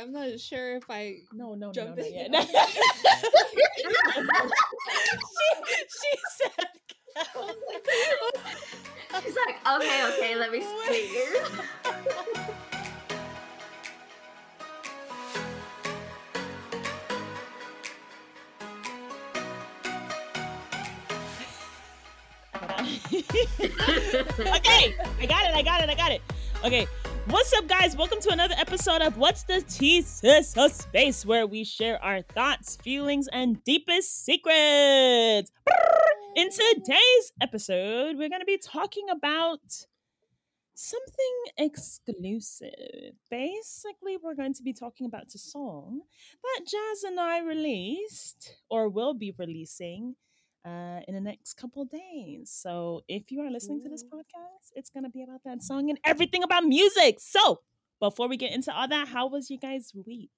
I'm not sure if I No, no, no, jump no, in. not yet. she, she said. She's like, okay, okay, let me speak. Okay, I got it. I got it. I got it. Okay, what's up, guys? Welcome to another episode of What's the Tea Sis, a space where we share our thoughts, feelings, and deepest secrets. In today's episode, we're going to be talking about something exclusive. Basically, we're going to be talking about a song that Jazz and I released or will be releasing uh, in the next couple days. So if you are listening to this podcast, it's going to be about that song and everything about music. So before we get into all that, how was your guys' week?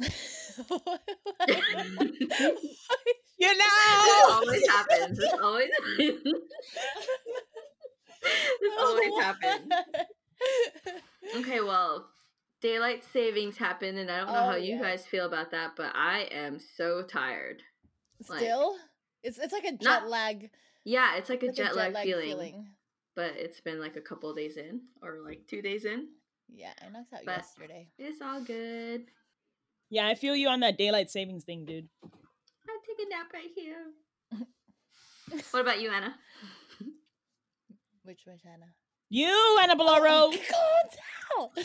You This know, always happens. This always This always happens. Okay, well, daylight savings happened, and I don't know Oh, how you yeah. guys feel about that, but I am so tired. Like- Still, it's it's like a jet Not- lag. Yeah, it's like a like jet, lag, feeling, but it's been like a couple days in, or like two days in. Yeah, I knocked out But- yesterday. It's all good. yeah, I feel you on that daylight savings thing, dude. I'll take a nap right here. what about you, Anna? Which was Anna? You, Anna Bolaro. Oh, calm down.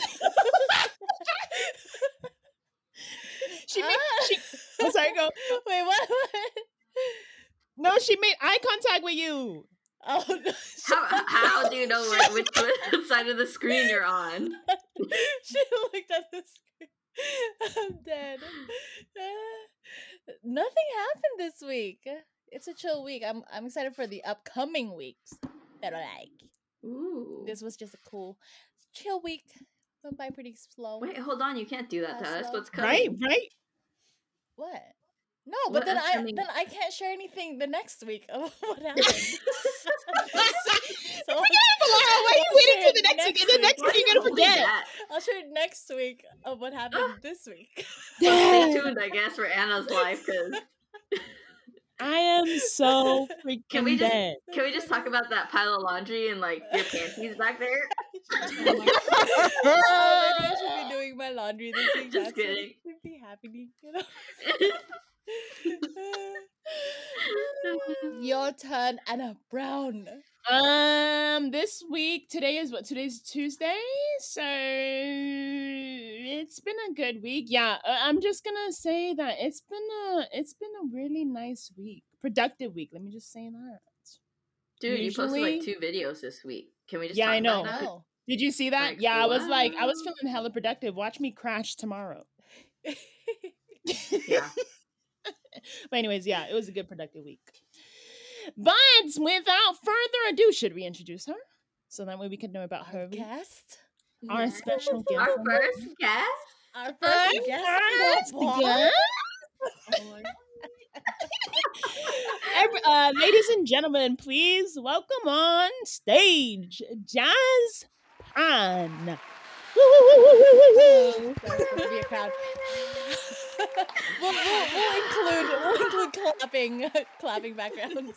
she made, she, I'm sorry, go. Wait, what? What? No, she made eye contact with you. Oh no! How, how do you know where, which side of the screen you're on? she looked at the screen. I'm dead. Nothing happened this week. It's a chill week. I'm I'm excited for the upcoming weeks that are like. Ooh. This was just a cool, chill week. Went by pretty slow. Wait, hold on. You can't do that to Uh, us. What's coming? Right, right. What? No, What but then I upcoming- then I can't share anything the next week of what happened. so Bolaro, why are you I'll waiting share till the next week? And then next week you're gonna forget. that? I'll share next week of what happened this week. Stay tuned, I guess, for Anna's life. Because I am so freaking Can we just- dead. can we just talk about that pile of laundry and like your panties back there? oh, maybe I should be doing my laundry this week. Just That's kidding. should be happening. You know? Your turn, Anna Brown. Um, this week, today is what? Today's Tuesday, so it's been a good week. Yeah, uh, I'm just gonna say that it's been a it's been a really nice week, productive week. Let me just say that. Dude, you posted like two videos this week. Can we just Yeah, talk I about know. that? Did you see that? Like, yeah, I was like, I was wow. feeling hella productive. Watch me crash tomorrow. Yeah. But anyways, yeah, it was a good productive week. But without further ado, should we introduce her? So that way we can know about Our her. guest. Our Yes. special guest. Our first guest. Our Our first guest. guest. Every- uh, ladies and gentlemen, please welcome on stage Jazz Pan. Be a crowd. we'll, we'll, we'll include we'll include clapping clapping backgrounds.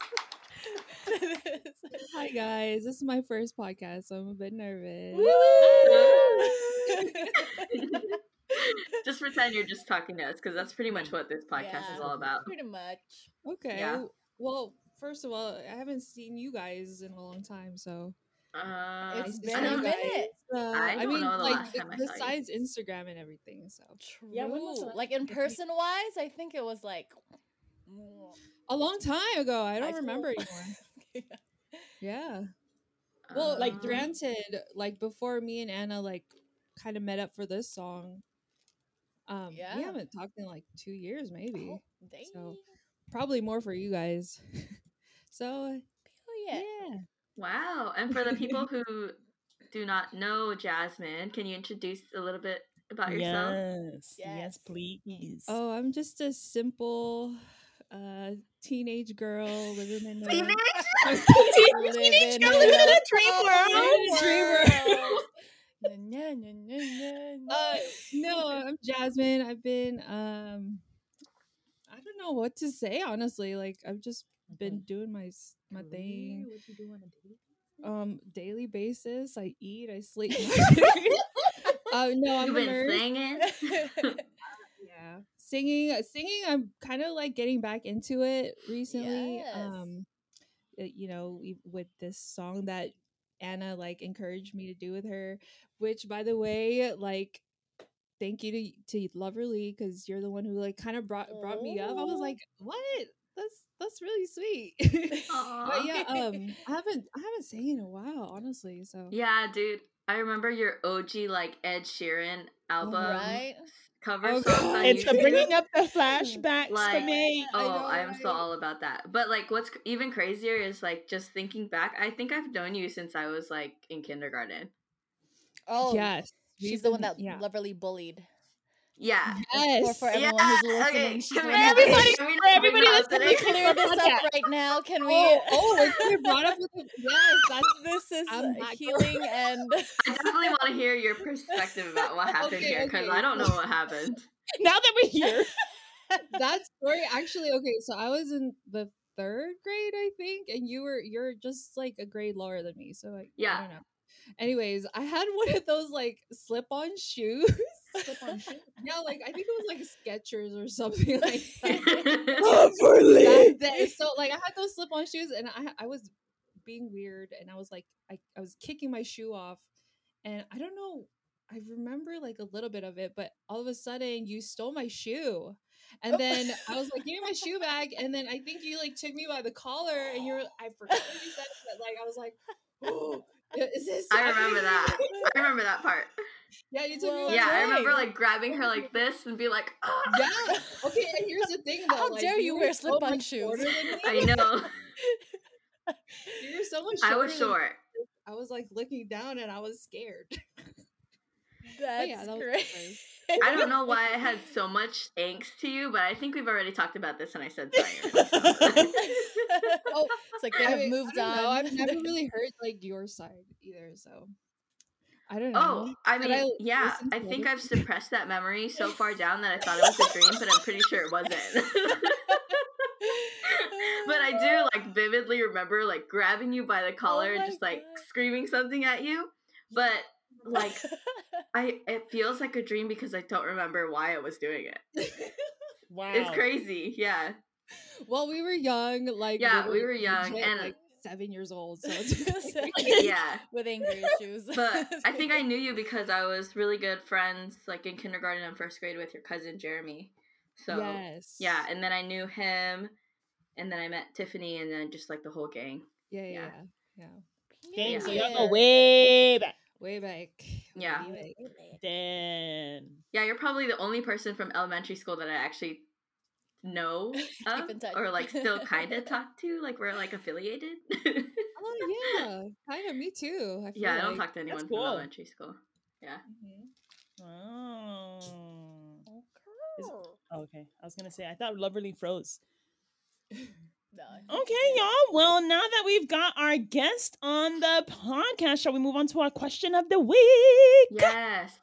Hi guys, this is my first podcast, so I'm a bit nervous. just pretend you're just talking to us because that's pretty much what this podcast is all about. Pretty much. Okay. Yeah. Well, first of all, I haven't seen you guys in a long time, so Uh, It's I been a minute. uh, I I, don't mean, know the like last time I saw you. besides Instagram and everything. So True. Yeah, when was like in person wise, I think it was like a long time ago. I don't remember school. anymore. Yeah. Well, like um, granted, like before me and Anna like kind of met up for this song. Um, Yeah. we haven't talked in like two years, maybe. oh, dang. So probably more for you guys. so Oh, yeah. yeah. Wow. And for the people who do not know Jasmine, can you introduce a little bit about yourself? Yes, yes, Yes. please. Oh, I'm just a simple uh teenage girl living in a Teenage? Teenage girl living in a a dream world. Living in a dream world. Uh, no, I'm Jasmine. I've been um, I don't know what to say honestly. Like I've just been doing my my thing. What you do on a date? Um, daily basis. I eat. I sleep. uh, no, I'm You've a been singing. Yeah, singing. Singing. I'm kind of like getting back into it recently. Yes. Um, you know, with this song that Anna like encouraged me to do with her, which by the way, like. Thank you to to Loverly because you're the one who like kind of brought brought me up. I was like, "What? That's that's really sweet." but yeah, um, I haven't I haven't sang in a while, honestly. So Yeah, dude. I remember your OG like Ed Sheeran album right? cover Oh, songs God. It's the YouTube. bringing up the flashbacks for me. Oh, know, I'm so all about that. But like, what's even crazier is like just thinking back. I think I've known you since I was like in kindergarten. Oh, yes, she's we've the one that yeah. Loverly bullied. Yeah. Yes. Or for Yeah, everyone who's listening, okay, she's can we- Everybody- can we for not everybody bring that up that's? Clear this Okay. up right now. Can we? Oh, oh, it's brought up with yes, that's this is I'm that healing and I definitely want to hear your perspective about what happened Okay, here because okay. I don't know what happened. Now that we're here, that story actually okay so i was in the third grade i think and you were you're just like a grade lower than me so like Yeah. i don't know anyways i had one of those like slip-on shoes yeah like i think it was like Skechers or something like that. Back then. so like i had those slip-on shoes and i i was being weird and i was like i, I was kicking my shoe off and i don't know i remember like a little bit of it but all of a sudden you stole my shoe and then I was like, "Give me my shoe back." And then I think you like took me by the collar, and you're. I forgot what you said, but like I was like, "Oh, is this?" I remember that. I remember that part. Yeah, you took me. Well, by Yeah, the I remember like grabbing her like this and be like, "Ah." Yeah. Okay, and here's the thing though. How like, dare you were wear slip-on much shoes? shorter than me. I know. You were so much. I was shorter than me. short. I was like looking down, and I was scared. that's yeah, that great. I don't know why I had so much angst to you, but I think we've already talked about this and I said Zion. oh, it's like they I have mean, moved I on. know, I've never really heard like your side either, so I don't know. Oh, I mean, I yeah, I think other I've suppressed that memory so far down that I thought it was a dream, but I'm pretty sure it wasn't. but I do like vividly remember like grabbing you by the oh collar and just like God. screaming something at you. But like I it feels like a dream because I don't remember why I was doing it. wow, It's crazy. Yeah. well, we were young, like Yeah, we literally were young, legit, and- like seven years old. So it's Yeah. with angry issues. But I think I knew you because I was really good friends like in kindergarten and first grade with your cousin Jeremy. So yes, yeah, and then I knew him and then I met Tiffany and then just like the whole gang. yeah, yeah, yeah. yeah, Dang, Yeah. so y'all go way back. Way back. Yeah. way back. Damn. Yeah, you're probably the only person from elementary school that I actually know of, or like still kind of talk to. Like we're like affiliated. Oh yeah, kind of. Me too. I feel yeah, I don't like. talk to anyone cool. from elementary school. Yeah. Mhm. Oh. Is- Okay. Oh, okay. I was gonna say I thought Loverly froze. No. Okay, y'all. Well, now that we've got our guest on the podcast, shall we move on to our question of the week? Yes.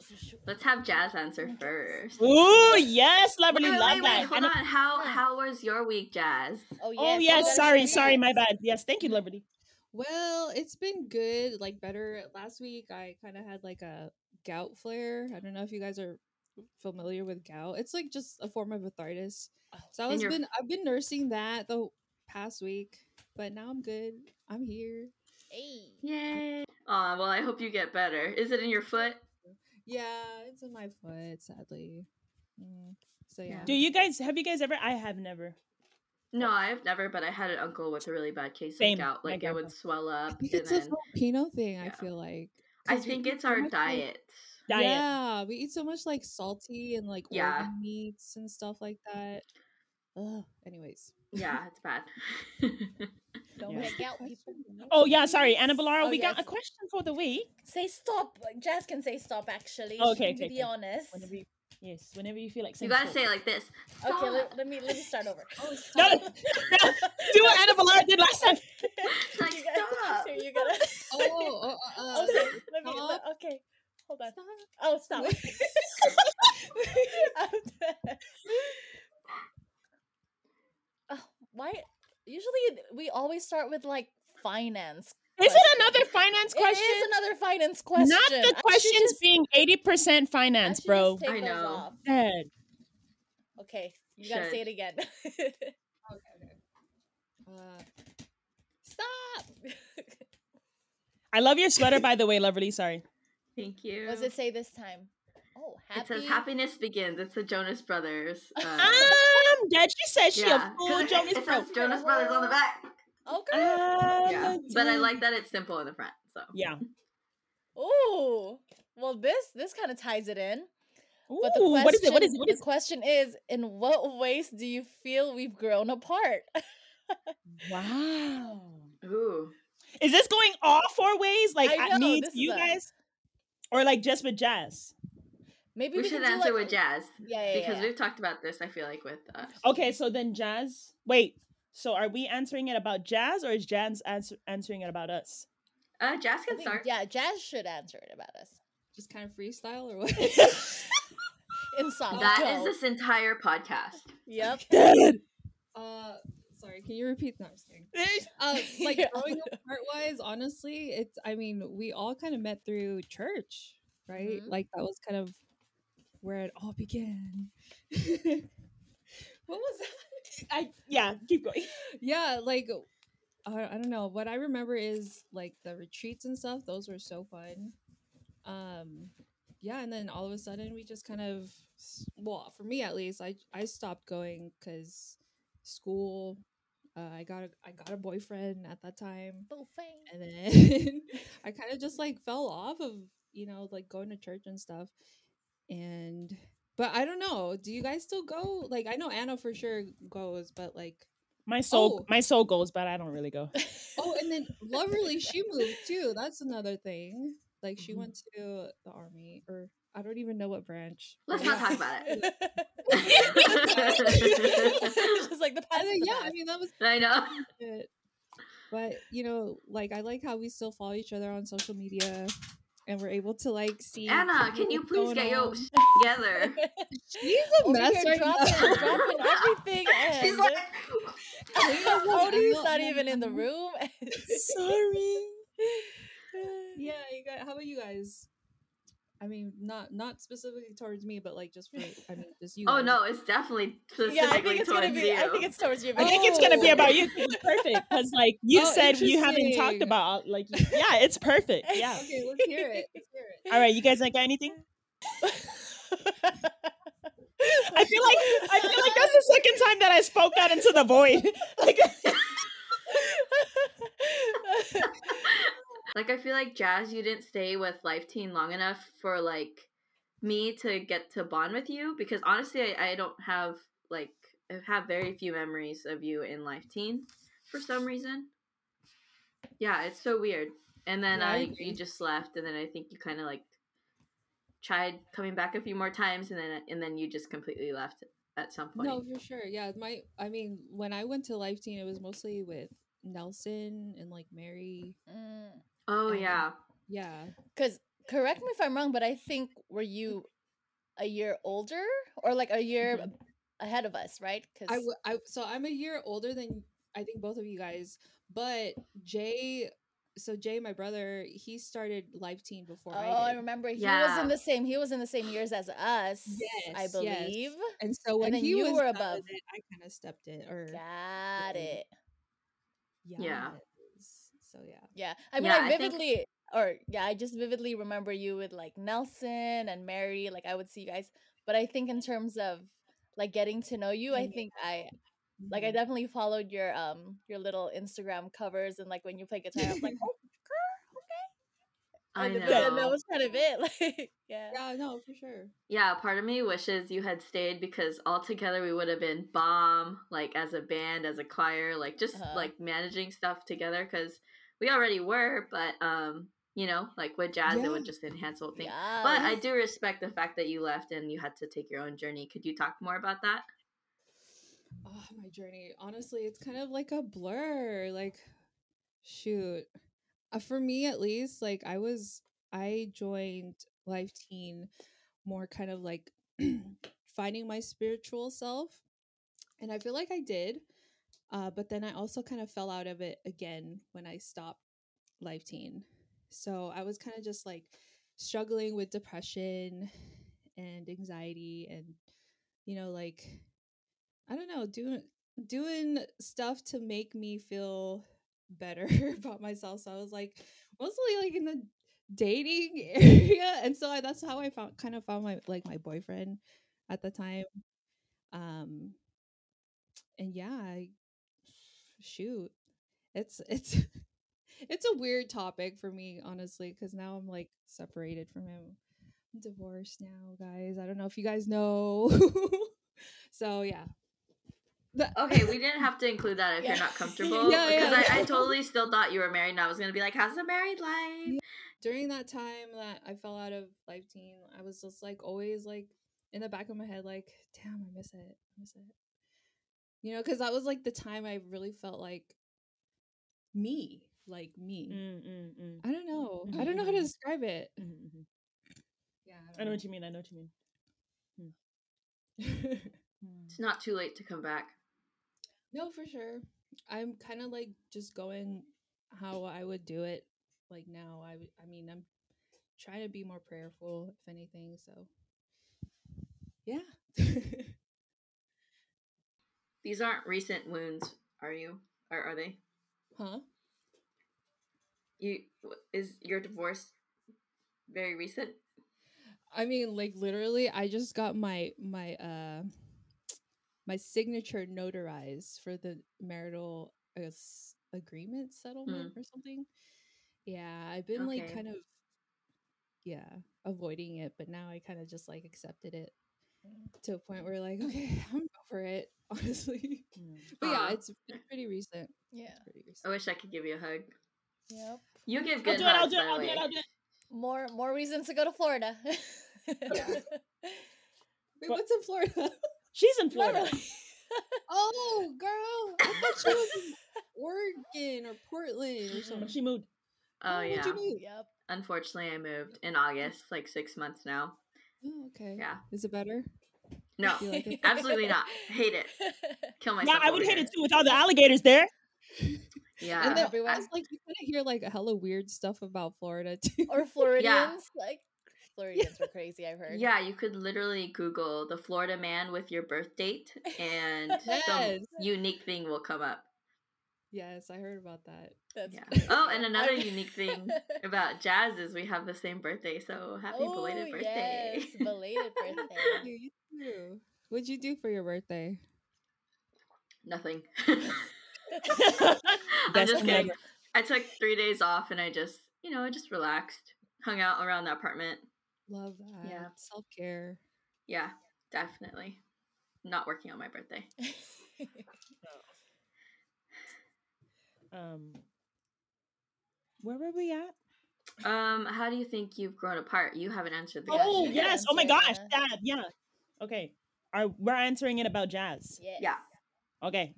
Let's have Jazz answer first. Ooh, yes, Loverly, Wait, wait, love wait, that. hold And- on. How how was your week, Jazz? Oh yes. oh yes, gotta sorry, share sorry, my bad. Yes, thank you, Liberty. Well, it's been good, like better. Last week, I kind of had like a gout flare. I don't know if you guys are familiar with gout. It's like just a form of arthritis. So I've been I've been nursing that the past week, but now I'm good. I'm here. Hey. Yay. Aw, well, I hope you get better. Is it in your foot? Yeah, it's in my foot, sadly. Mm, So yeah. Do you guys have you guys ever? I have never. No, I've never, but I had an uncle with a really bad case Same, of gout. Like it would swell up. think And it's then, a Filipino thing. I feel like. I think it's our much, like- diet. Diet. Yeah, we eat so much like salty and like Yeah. organ meats and stuff like that. Ugh. Anyways. Yeah, it's bad. Don't Yeah. make out, people. Oh yeah, sorry, Anna Balara. Oh, we got a question for the week. Say stop. Jazz can say stop. Actually. Okay, She can okay, Be okay. honest. Whenever you, yes, whenever you feel like you gotta stop. say it like this. Okay. Let, let me let me start over. Oh, No, no, do what Anna Balara did last time. Like, you gotta, stop. You gotta. Oh, uh, uh, okay. Let me. let- okay. Hold on. Stop. Oh, stop. Wait. I'm dead. Oh, why? Usually we always start with like finance. Is it another finance question? It is another finance question. Not the should questions just- being 80% finance, should bro. just take I know. off. Okay, you gotta say it again. Okay, okay. Uh, stop. I love your sweater, by the way, Loverly. Sorry. Thank you. what does it say this time? Oh, happy. It says happiness begins. It's the Jonas Brothers. Uh, I'm dead. She said she yeah, a fool 'cause it- Jonas it bro. says Jonas Brothers on the back. Okay. Yeah, Um, but I like that it's simple in the front. So Yeah. Ooh. Well, this this kind of ties it in. But the question, what is it? What is it? What the is question is, in what ways do you feel we've grown apart? Wow. ooh, Is this going all four ways? Like I at know, me to you a- guys? Or like just with Jazz? Maybe we, we, should answer like, with Jazz Yeah, yeah, because yeah. we've talked about this. I feel like with uh, Okay, so then Jazz. Wait. So are we answering it about Jazz or is Jazz answer, answering it about us? uh, Jazz I can think, start. yeah, Jazz should answer it about us. Just kind of freestyle or what? In song. That go. is this entire podcast. Yep. Uh, sorry. Can you repeat? No, I'm just kidding. Uh, like Yeah. growing apart wise, honestly, it's. I mean, we all kind of met through church, right? Mhm. Like that was kind of where it all began. what was that? I yeah, keep going. yeah like I, I don't know what i remember is like the retreats and stuff those were so fun um yeah and then all of a sudden we just kind of well for me at least i i stopped going because school uh, i got a, i got a boyfriend at that time and then i kind of just like fell off of you know like going to church and stuff and but i don't know do you guys still go like i know anna for sure goes but like My soul Oh. my soul goes, but I don't really go. Oh, and then Loverly, she moved too. That's another thing. Like she Mhm. went to the army, or I don't even know what branch. Let's not talk about it. Just like the I past. think- is the yeah, I mean that was I know. But you know, like I like how we still follow each other on social media, and we're able to like see. Anna, can you please going get your sh- together? She's a Over mess here right dropping, now. dropping everything. And She's like, Cody's not not- even in the room. Sorry. yeah, you guys. How about you guys? I mean, not not specifically towards me, but like just for I mean, just you. oh no, it's definitely specifically yeah, I think it's towards gonna be. you. I think it's towards you. I think it's gonna be Oh. about you. 'cause It's perfect because, like oh, you Oh, said, you haven't talked about like you- yeah, it's perfect. Yeah. Okay, let's hear it. Let's hear it. All right, you guys like got anything? I feel like I feel like that's the second time that I spoke out into the void. Like like I feel like Jazz, you didn't stay with Life Teen long enough for like me to get to bond with you because honestly, I, I don't have like I have very few memories of you in Life Teen for some reason. Yeah, it's so weird. And then Yeah, I I you just left, and then I think you kind of like tried coming back a few more times, and then and then you just completely left at some point. No, for sure. Yeah, my I mean, when I went to Life Teen, it was mostly with Nelson and like Mary. Mm. Oh and- yeah, Yeah. Because correct me if I'm wrong, but I think were you a year older or like a year Mhm. ahead of us, right? Because I, w- I so I'm a year older than I think both of you guys, but Jay. So Jay, my brother, he started Life Teen before oh, I I did, remember he was in the same. He was in the same years as us. I Yes, yes. believe. and so when then he you was were above. with it, I kind of stepped in. Or Got Yeah. it. Yeah. yes. So yeah. Yeah. I mean, Yeah, I I think- vividly, or yeah, I just vividly remember you with like Nelson and Mary. Like I would see you guys, but I think in terms of like getting to know you, I think I like I Mhm. definitely followed your um your little Instagram covers and like when you play guitar, I was like, oh, girl, I know. And that was kind of it. Like, yeah. Yeah, no, for sure. Yeah, part of me wishes you had stayed because all together we would have been bomb, like as a band, as a choir, like just Uh-huh. like managing stuff together because we already were, but um, you know, like with jazz, it would just enhance the whole thing. Yeah. But I do respect the fact that you left and you had to take your own journey. Could you talk more about that? Oh, my journey. Honestly, it's kind of like a blur. Like, shoot. Uh, for me, at least, like, I was, I joined life teen more kind of like finding my spiritual self. And I feel like I did. Uh, but then I also kind of fell out of it again when I stopped life teen. So I was kind of just like struggling with depression and anxiety and you know like I don't know, doing doing stuff to make me feel better about myself. So I was like mostly like in the dating area and so I, that's how I found kind of found my like my boyfriend at the time. Um and yeah, I shoot. It's it's it's a weird topic for me honestly cuz now I'm like separated from him. I'm divorced now, guys. I don't know if you guys know. so yeah, The- Okay, we didn't have to include that if Yeah. you're not comfortable. Yeah, because yeah. I, I totally still thought you were married and I was gonna be like, How's the married life? during that time that I fell out of life teen, I was just like always like in the back of my head, like, damn, I miss it. I miss it. You know, because that was like the time I really felt like me, like me. Mm, mm, mm, I don't know. I don't know how to Mhm. describe it. mhm, mhm. Yeah, I know what you mean. I know what you mean. mean. It's not too late to come back. no, for sure. I'm kind of like just going how I would do it. Like now, I. I mean, I'm trying to be more prayerful, if anything. So, yeah. These aren't recent wounds, are you? Or are they? huh? You is your divorce very recent? I mean, like literally, I just got my my uh my signature notarized for the marital I guess, agreement settlement or something. Yeah, I've been like kind of yeah avoiding it, but now I kind of just like accepted it to a point where like okay, I'm over it honestly. Mm. But yeah, it's, it's pretty recent. Yeah. It's pretty I wish I could give you a hug. Yep. You give I'll good do it. I'll hugs, do it. I'll do it. I'll do it. More more reasons to go to Florida. Wait, But- what's in Florida? She's in Not Florida. oh, girl, I thought she was in Oregon or Portland or something. She moved. Oh where'd yeah. you move? yep. Unfortunately, I moved in August, like six months now. Oh, okay. Yeah. Is it better? No, like absolutely not. Hate it. Kill myself. Yeah, I would hate here. it too with all the alligators there. Yeah. and then everyone. it's like you kind of hear like a hella weird stuff about Florida too. or Floridians. Like Floridians are crazy, I've heard. Yeah, you could literally Google the Florida man with your birth date, and some unique thing will come up. yes, I heard about that. That's Yeah. crazy. Oh, and another unique thing about Jazz is we have the same birthday, so happy belated Oh, birthday. Yes, belated birthday. You, you too. What'd you do for your birthday? Nothing. I'm just kidding. ever. I took three days off and I just, you know, I just relaxed, hung out around the apartment. Love that. Yeah. Self care. Yeah, definitely. Not working on my birthday. Um, where were we at? Um, how do you think you've grown apart? You haven't answered the Oh question. yeah. yes! Oh my gosh! yeah. Dad, yeah. Okay, are we're answering it about jazz? yeah. Yeah. Okay,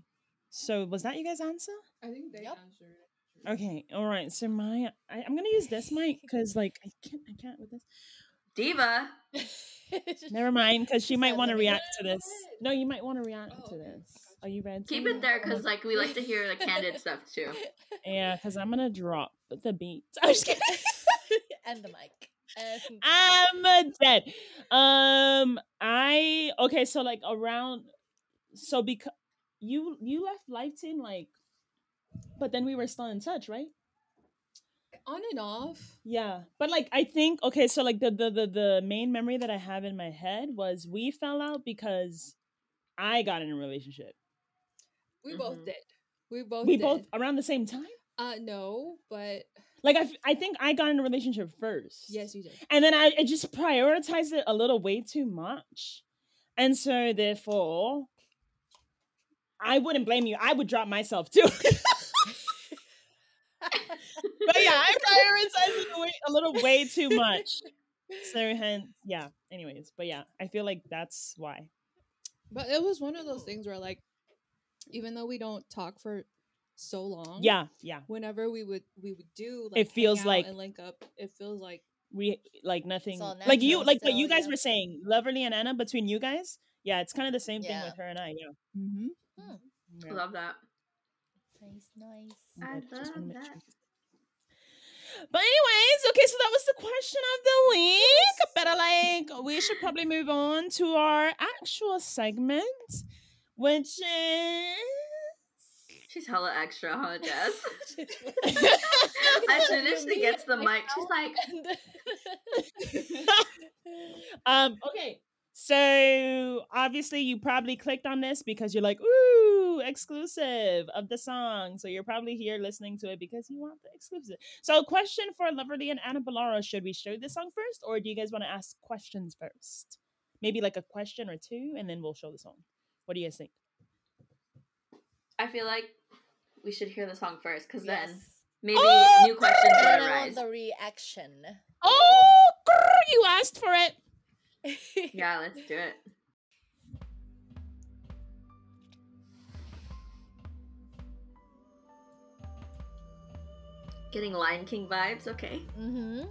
so was that you guys' answer? I think they Yep. answered it. Okay, all right. So my, I, I'm gonna use this mic because like I can't, I can't with this. Diva. Never mind, because she might want to react to this. No, you might want to react Oh, to okay. this. Are you ready? Keep it there because like we like to hear the candid stuff too. Yeah, because I'm gonna drop the beat. I'm just kidding. and the mic. I'm dead. Um, I okay. So like around, so because you you left Life Teen like, but then we were still in touch, right? On and off. Yeah, but like I think okay. So like the the the the main memory that I have in my head was we fell out because I got in a relationship. We both Mhm. did. We both we did. both around the same time. Uh no, but Like I, f- I think I got in a relationship first. yes, you did. and then I, I just prioritized it a little way too much, and so therefore, I wouldn't blame you. I would drop myself too. but yeah, I prioritized it a, way, a little way too much. So hence, yeah. Anyways, but yeah, I feel like that's why. But it was one of those things where like even though we don't talk for so long, Yeah, yeah. whenever we would we would do It feels like- and link up, it feels like we like nothing all like you natural like what still, you guys yeah. were saying, Loverly and Anna between you guys. Yeah, it's kind of the same thing Yeah. with her and I. Yeah. Mm-hmm. Yeah. Love that. Nice, nice. I just wanna love make that. sure. But anyways, okay, so that was the question of the week. But like, we should probably move on to our actual segment, which is She's hella extra, huh, Jess? as soon as she gets the mic, she's like, um okay. So obviously you probably clicked on this because you're like ooh exclusive of the song. So you're probably here listening to it because you want the exclusive. So question for loverly and anna Ballara, should we show this song first or do you guys want to ask questions first? Maybe like a question or two and then we'll show the song. What do you guys think? I feel like we should hear the song first, because then maybe Oh, new questions And will arise. want the reaction. oh grr, you asked for it Yeah, let's do it. Getting Lion King vibes, okay. mm-hmm.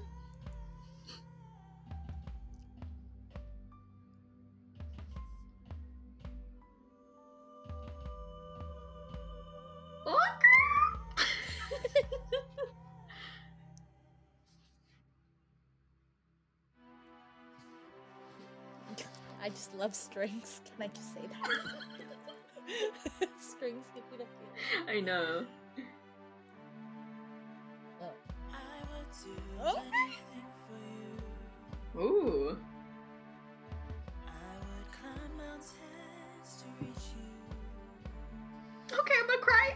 I just love strings. Can I just say that? strings give me the feeling. I know. Oh. Ooh. Okay, I'm gonna cry.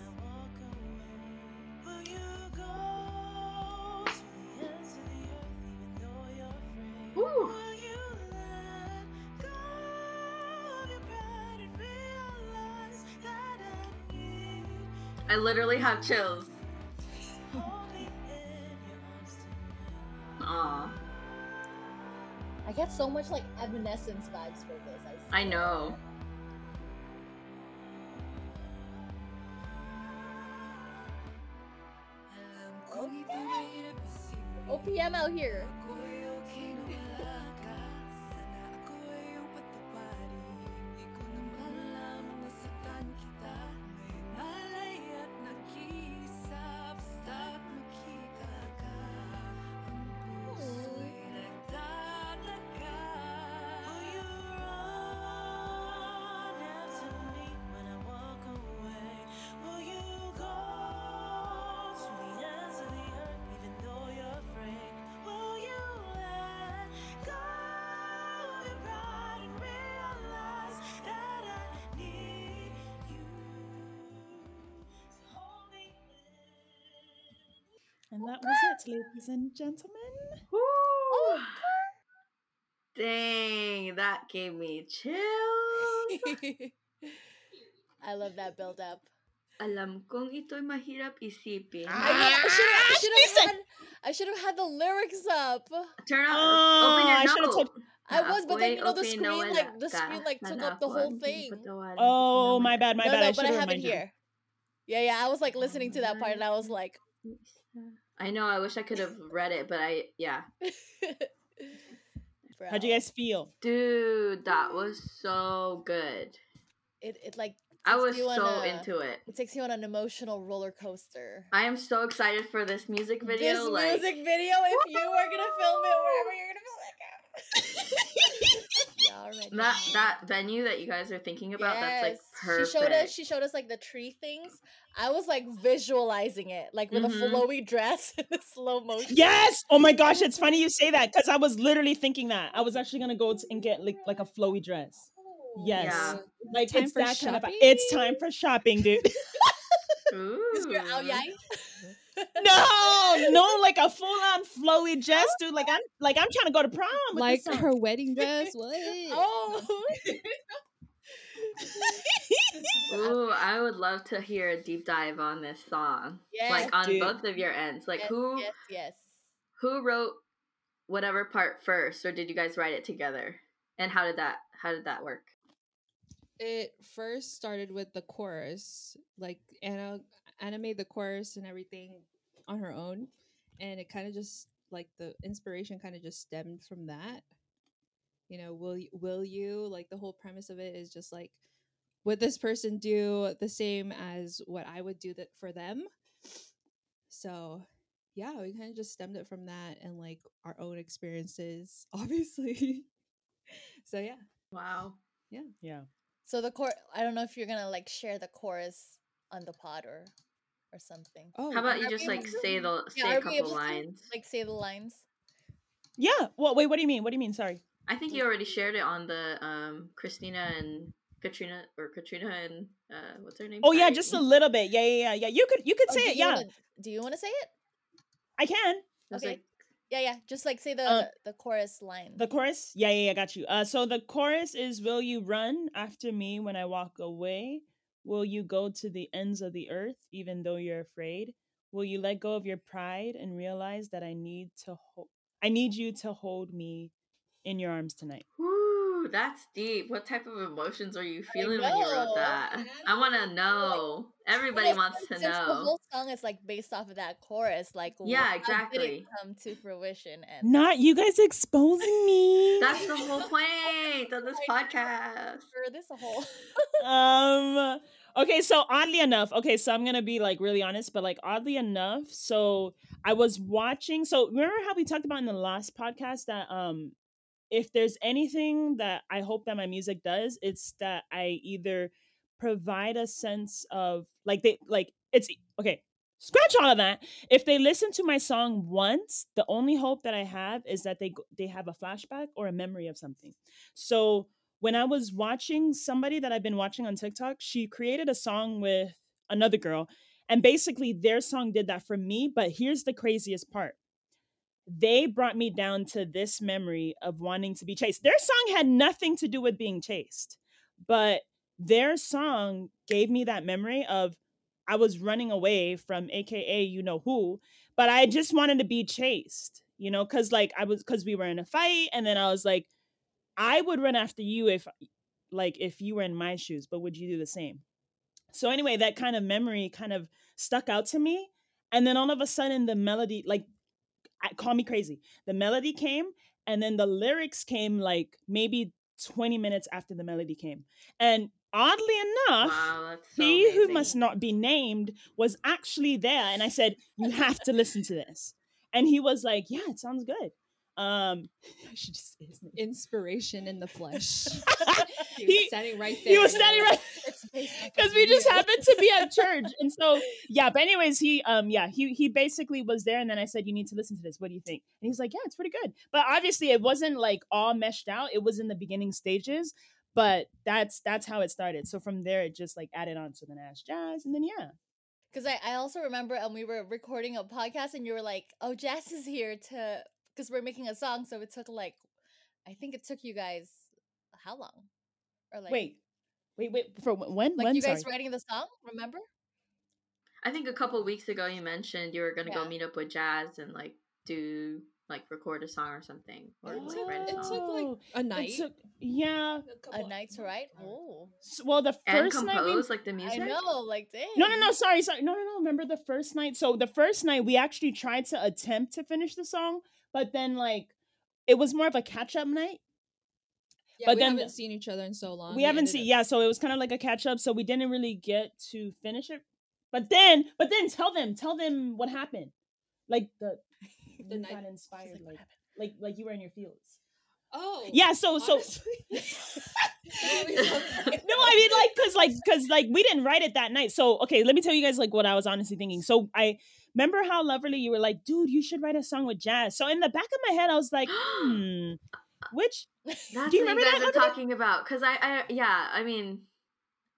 I literally have chills. Aw, I get so much like Evanescence vibes for this. I, I know. OPM out here. That ladies and gentlemen Woo. Dang, that gave me chills. I love that build up. Alam kong ito'y mahirap isipin. Ah. I, I should have. I she should have said- had. I should have had the lyrics up. Turn on, Oh, open I your should've told- I was, but then you know the screen, opinawala like the screen, like took up the whole thing. oh my bad my no, bad no, i but I have have it reminded you here. Yeah, yeah. I was like listening to that part, and I was like, I know. I wish I could have read it, but I yeah, how'd you guys feel dude, that was so good. It it like I was so a- into it. It takes you on an emotional roller coaster. I am so excited for this music video. this like, music video, if you are gonna film it wherever you're gonna film it, yeah, already. that that venue that you guys are thinking about, that's like perfect. She showed us. She showed us like the tree things. I was like visualizing it, like with Mhm. a flowy dress in slow motion. Yes. Oh my gosh, it's funny you say that because I was literally thinking that I was actually gonna go t- and get like like a flowy dress. Yes. Yeah. Like Time it's for that kind of. shopping? It's time for shopping, dude. Ooh. Is your out yai? No, no, like a full on flowy dress, dude. Like I'm like I'm trying to go to prom. With like this her wedding dress. What? Oh, Ooh, I would love to hear a deep dive on this song. yes, like on Dude. both of your ends. Like yes, who Yes, yes. who wrote whatever part first, or did you guys write it together? And how did that how did that work? It first started with the chorus. Like Anna Anna made the chorus and everything on her own. And it kind of just like the inspiration kind of just stemmed from that. You know, will you, will you like the whole premise of it is just like would this person do the same as what I would do that for them? So, yeah, we kind of just stemmed it from that and like our own experiences, obviously. so, yeah. Wow. Yeah. Yeah. So the chor I don't know if you're gonna like share the chorus on the pod or or something. Oh, How about you just like able say the say are a couple able to, lines? Like say the lines. Yeah. Well, wait. What do you mean? What do you mean? Sorry. I think you already shared it on the um Christina and Katrina or Katrina and uh what's her name? Oh yeah, just a little bit. Yeah, yeah, yeah, yeah. You could you could Oh, say it. Yeah, wanna- do you want to say it? I can. Just okay. like Yeah, yeah. Just like say the Uh, the chorus line. The chorus? Yeah, yeah, yeah, I got you. Uh so the chorus is will you run after me when I walk away? Will you go to the ends of the earth even though you're afraid? Will you let go of your pride and realize that I need to hold I need you to hold me in your arms tonight. Whoo, that's deep. What type of emotions are you feeling when you wrote know. that? I want to know. Everybody Yes, wants to know. The whole song is like based off of that chorus. Like, Yeah, how did exactly. it come to fruition? And Not you guys exposing me. That's the whole point of this podcast. for this whole. um okay so oddly enough okay so i'm gonna be like really honest but like oddly enough so i was watching so remember how we talked about in the last podcast that um if there's anything that i hope that my music does it's that i either provide a sense of like they like it's okay scratch all of that if they listen to my song once the only hope that i have is that they they have a flashback or a memory of something so when I was watching somebody that I've been watching on TikTok, she created a song with another girl. And basically, their song did that for me. But here's the craziest part they brought me down to this memory of wanting to be chased. Their song had nothing to do with being chased, but their song gave me that memory of I was running away from AKA you know who, but I just wanted to be chased, you know, because like I was, because we were in a fight. And then I was like, I would run after you if like if you were in my shoes, but would you do the same? So anyway, that kind of memory kind of stuck out to me. And then all of a sudden the melody like I, call me crazy. The melody came and then the lyrics came like maybe 20 minutes after the melody came. And oddly enough, Wow, so he who must not be named was actually there and i said you have to listen to this and he was like yeah it sounds good um i should just say his name inspiration in the flesh. he He- was standing right there. he was standing right It's based off of because we just happened to be at church. And so yeah but anyways he um yeah he he basically was there. And then i said you need to listen to this. What do you think? And he was like yeah it's pretty good. But obviously it wasn't like all meshed out. It was in the beginning stages. But that's that's how it started. So from there it just like added on to the nash jazz. And then yeah. Because I, I also remember um we were recording a podcast and you were like, "Oh, Jazz is here to because we're making a song." So it took like, I think it took you guys how long? Or like wait wait wait for wh- when like when you guys Sorry. writing the song? Remember? I think a couple weeks ago you mentioned you were gonna go meet up with Jazz and like do like record a song or something or It like write a oh, song. it took, like, Oh, a it night. took- yeah A A couple- night to write? Oh, S- well the and first night we, compose like the music. I know. Like, dang. No, no, no. Sorry, sorry. No, no, no. Remember the first night? So the first night we actually tried to attempt to finish the song, but then like it was more of a catch up night. Yeah, but we then haven't seen each other in so long. we haven't seen up- yeah, so it was kind of like a catch up. So we didn't really get to finish it. But then, but then tell them, tell them what happened. Like the The night- got inspired, like, like like like you were in your fields. Oh. Yeah. So so. honestly. Makes no I mean like cuz like cuz like we didn't write it that night. So, okay, let me tell you guys like what I was honestly thinking. So, I remember how Loverly you were like, "Dude, you should write a song with Jazz." So, in the back of my head I was like, "Hmm, which That's Do you what remember you guys that, are talking about. Cause I, I, yeah, I mean,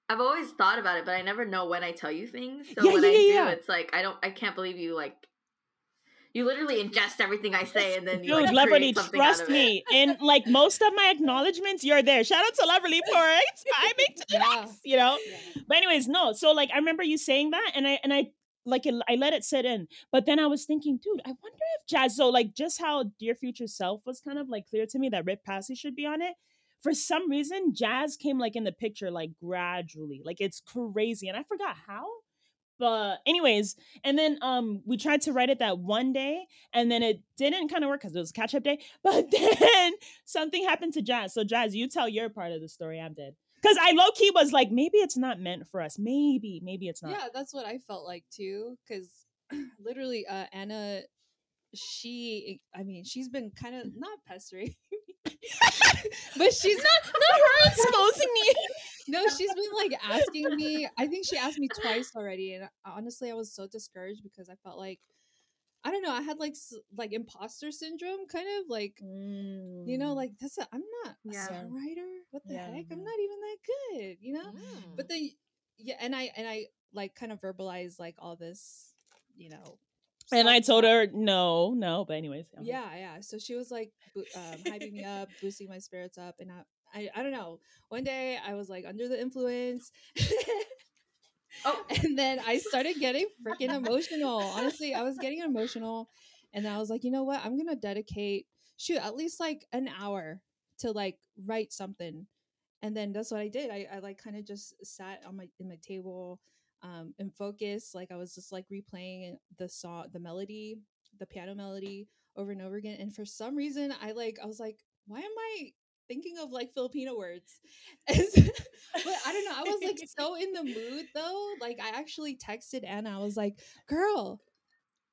I've always thought about it, but I never know when I tell you things. So Yeah, when yeah, I yeah, do, yeah. it's like I don't, I can't believe you like. You literally ingest everything I say, and then you Dude, like, Loverly, create something out trust me. In like most of my acknowledgments, you're there. Shout out to Loverly for inspiring to the Yeah. you know. Yeah. But anyways, no. So like I remember you saying that, and I and I like it, I let it sit in. But then I was thinking, dude, I wonder if Jazz. So like just how Dear Future Self was kind of like clear to me that Rip Passy should be on it. For some reason, Jazz came like in the picture like gradually. Like it's crazy. And I forgot how. But anyways, and then um we tried to write it that one day and then it didn't kind of work because it was catch up day. But then something happened to Jazz. So Jazz, you tell your part of the story. I'm dead. Because I low key was like, maybe it's not meant for us. Maybe, maybe it's not. Yeah, that's what I felt like too. Because literally, uh, Anna, she, I mean, she's been kind of not pestering, but she's not not her exposing me. no, she's been like asking me. I think she asked me twice already, and honestly, I was so discouraged because I felt like. I don't know. I had like like imposter syndrome, kind of like you know, Mm. like that's a, I'm not Yeah. a songwriter. What the Yeah, heck? I'm not even that good, you know. Mm. But then, yeah, and I and I like kind of verbalized like all this, you know. And I told her no, no. But anyways, uh-huh. yeah, yeah. So she was like um, hyping me up, boosting my spirits up, and I, I, I don't know. One day I was like under the influence, Oh, and then I started getting freaking emotional. Honestly, I was getting emotional, and I was like, you know what? I'm gonna dedicate shoot at least like an hour to like write something, and then that's what I did. I, I like kind of just sat on my in my table, um, and focused. Like I was just like replaying the song, the melody, the piano melody over and over again. And for some reason, I like I was like, why am I thinking of like Filipino words? But I don't know. I was like so in the mood though. Like I actually texted Anna. I was like, "Girl,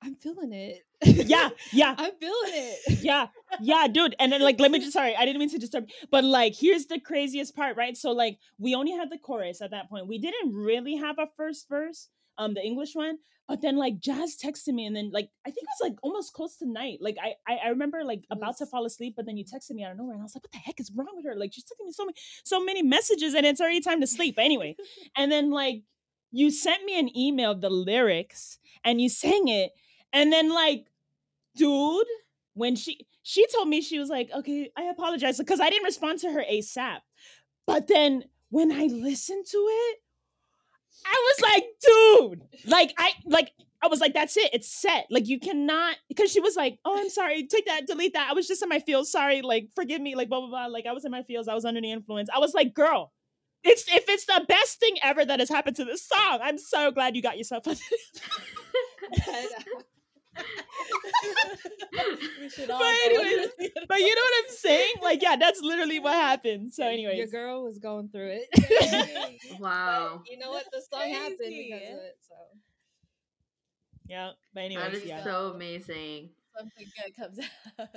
I'm feeling it. yeah, yeah, I'm feeling it." yeah, yeah, dude. And then like, let me just sorry, I didn't mean to disturb, but like, here's the craziest part, right? So like, we only had the chorus at that point. We didn't really have a first verse, um, the English one. But then like Jazz texted me, and then like I think it was like almost close to night. Like I I, I remember like about to fall asleep, but then you texted me out of nowhere, and I was like, what the heck is wrong with her? Like she's sending me so many so many messages, and it's already time to sleep. But anyway, and then like you sent me an email of the lyrics, and you sang it, and then like dude when she she told me she was like okay i apologize because i didn't respond to her asap but then when i listened to it i was like dude! Like i like i was like that's it. It's set. Like you cannot because she was like oh i'm sorry. Take that. Delete that. I was just in my feels. Sorry. Like forgive me. Like blah blah blah. Like i was in my feels. I was under the influence. I was like girl it's if it's the best thing ever that has happened to this song i'm so glad you got yourself under we should all But go anyways, but you know what I'm saying? Like, yeah, that's literally what happened. So, anyways, Your girl was going through it. wow. But you know what? The song happened because of it. So yeah. But That anyways, is yeah. so amazing. something good comes out.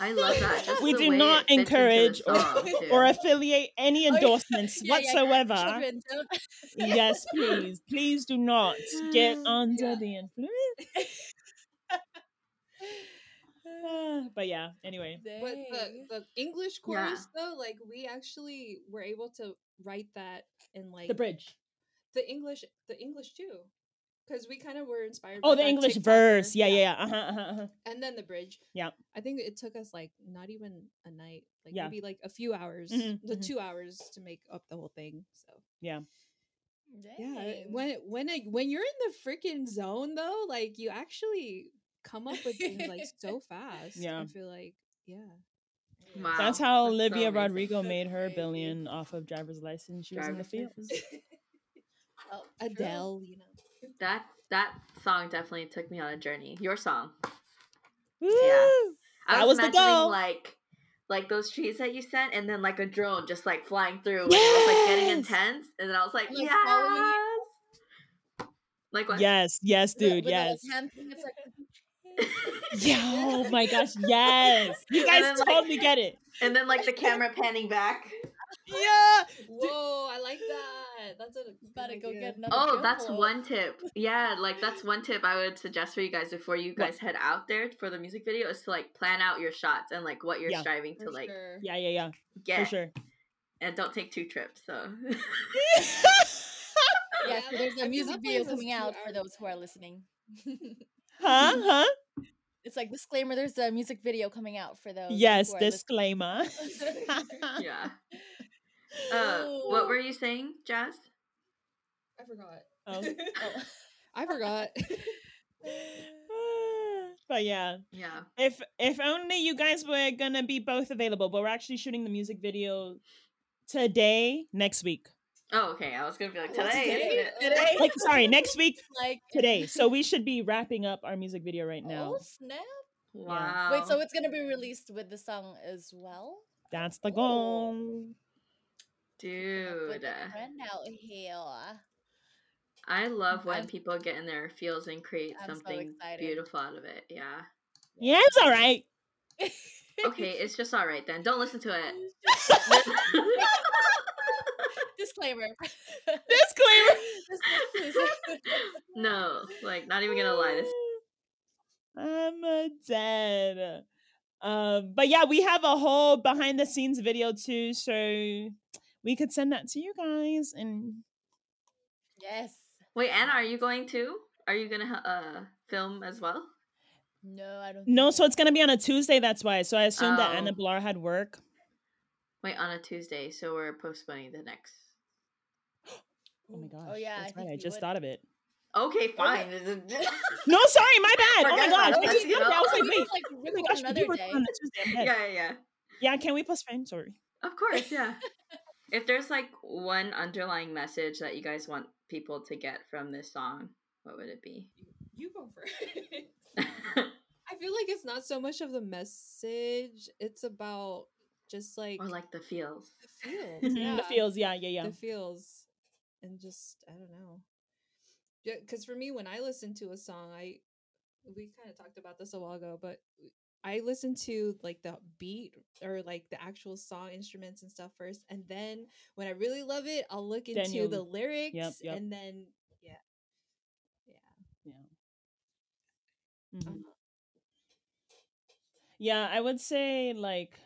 I love that. Just We do not it fits into the encourage or, song, too. or affiliate any Oh, yeah. endorsements Yeah, yeah. whatsoever. Children, yes, please, please do not get under Yeah. the influence. But yeah, anyway, but the, the English Yeah. chorus though, like we actually were able to write that in like the bridge. the English the English too. Because we kind of were inspired. Oh, by the English TikToker. verse. Yeah, yeah, yeah. Uh-huh, uh-huh, uh-huh. And then the bridge. Yeah. I think it took us like not even a night, like Yeah. maybe like a few hours, Mhm, the mhm. two hours to make up the whole thing. So yeah, Dang. when when it, when you're in the freaking zone though, like you actually come up with things like so fast. Yeah. I feel like yeah. Wow. That's how that's Olivia amazing. Rodrigo So made her billion off of driver's license. She was in the Driver's fields. license. Oh. Adele, you know. That that song definitely took me on a journey. Your song. Woo! I That was, was the goal. like like those trees that you sent, and then like a drone just like flying through, and it was like getting intense, and then I was like, Like, yes. Like what? Yes, yes, dude, with the, yes. hand thing, it's like- Yeah, oh my gosh, yes. You guys then, like- totally get it. and then like the camera panning back. Yeah. Whoa, I like that. That's a good Gotta go get another. Oh, film that's one tip. Yeah, like that's one tip I would suggest for you guys before you What? guys head out there for the music video is to like plan out your shots and like what you're Yeah. striving to like sure. Yeah, yeah, yeah. get, For sure. and don't take two trips. So Yeah, Yeah, so there's a music video coming out for those who are listening. Huh? Huh? It's like disclaimer. There's a music video coming out for those. Yes, disclaimer. yeah. Uh, what were you saying, Jazz? I forgot. Oh. Oh. I forgot. but yeah, Yeah. if if only you guys were gonna be both available, but we're actually shooting the music video today, next week. Oh, okay. I was gonna be like What's today, today? isn't it? Today? Like, sorry, next week, like today. So we should be wrapping up our music video right now. Oh snap! Wow. Wait, so it's gonna be released with the song as well? That's the goal. dude, With a friend out here. I love when I'm- people get in their feels and create I'm something excited. beautiful out of it. Yeah. Yeah, it's all right. Okay, it's just all right then. Don't listen to it. Disclaimer. Disclaimer. Disclaimer. no, like not even gonna lie. This I'm uh, dead. Um, but yeah, we have a whole behind the scenes video too, so we could send that to you guys. And yes. Wait, Anna, are you going too? Are you gonna uh film as well? No, I don't. no, so it's gonna be on a Tuesday. That's why. So I assumed that Anna Oh. Blar had work. Wait, on a Tuesday, so we're postponing the next. Oh my gosh. Oh yeah, I that's think right. I just would. thought of it. Okay, fine. No, sorry, my bad. Oh my gosh. about I just You thought. I was know? like, wait, like oh my gosh, we another day. on a Tuesday. I'm yeah, yeah, yeah. Yeah, can we postpone? Sorry. Of course, yeah. if there's like one underlying message that you guys want people to get from this song, what would it be? You go first. I feel like it's not so much of the message; it's about just like or like the feels. the feels. Mhm, yeah. The feels. Yeah, yeah, yeah. the feels and just i don't know yeah because for me when i listen to a song i we kind of talked about this a while ago but i listen to like the beat or like the actual song instruments and stuff first and then when i really love it i'll look into you'll- the lyrics yep. and then yeah yeah Yeah. Mhm. don't. Yeah, I would say like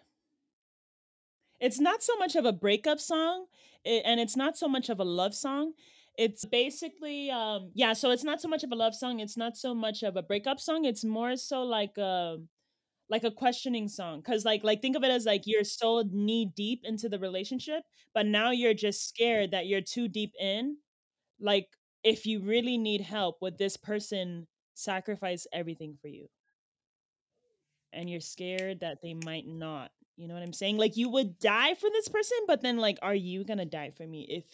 it's not so much of a breakup song and it's not so much of a love song. It's basically um yeah, so it's not so much of a love song, it's not so much of a breakup song, it's more so like a like a questioning song cuz like like think of it as like you're so knee deep into the relationship, but now you're just scared that you're too deep in. Like if you really need help, would this person sacrifice everything for you? and you're scared that they might not. You know what I'm saying? Like you would die for this person, but then like, are you gonna die for me if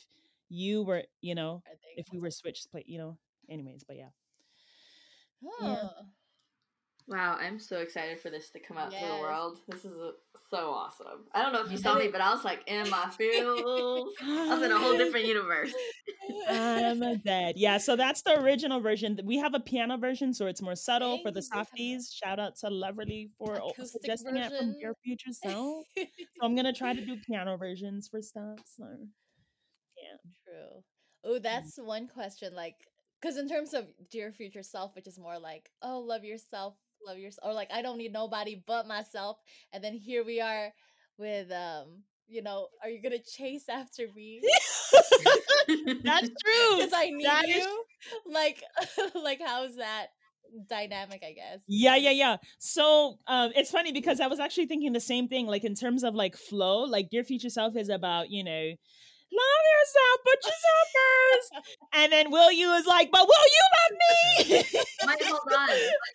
you were, you know, if we were switched plate, you know? Anyways, but yeah. Oh. Wow, I'm so excited for this to come out to the world. This is uh so awesome. I don't know if you saw me, but I was like in my feels. I was in a whole different universe. I'm dead. Yeah, so that's the original version. We have a piano version, so it's more subtle for the softies. Shout out to Loverly for o- Acoustic suggesting it from version. your future self. so I'm gonna try to do piano versions for stuff. So yeah, True. Oh, that's one question. Like, because in terms of dear future self, which is more like, oh, love yourself, love yourself, or like, I don't need nobody but myself. And then here we are with, um, you know, are you gonna chase after me? that's true. Because I need That is you. Like, like how's that dynamic? I guess. Yeah, yeah, yeah. So um, it's funny because I was actually thinking the same thing, like in terms of like flow, like your Future Self is about, you know, love yourself, put yourself first. And then Will You is like, but will you love me? Wait, hold on.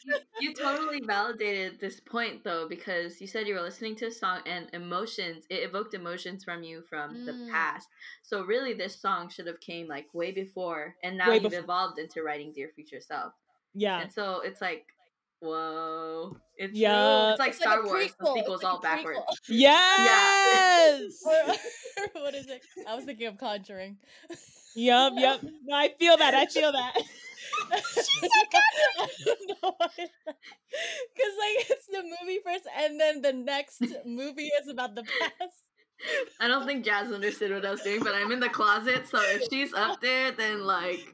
You, you totally validated this point though, because you said you were listening to a song and emotions. It evoked emotions from you from the Mm. past. So really, this song should have came like way before, and now Way you've before. evolved into writing "Dear Future Self." yeah. And so it's like, whoa, it's Yeah. it's like It's Star a Wars. prequel, The sequel's like all backwards. prequel. Yes. or, or what is it? I was thinking of Conjuring. Yep, yep. No, I feel that. I feel that. Because like it's the movie first, and then the next movie is about the past. I don't think Jazz understood what I was doing, but I'm in the closet, so if she's up there, then like,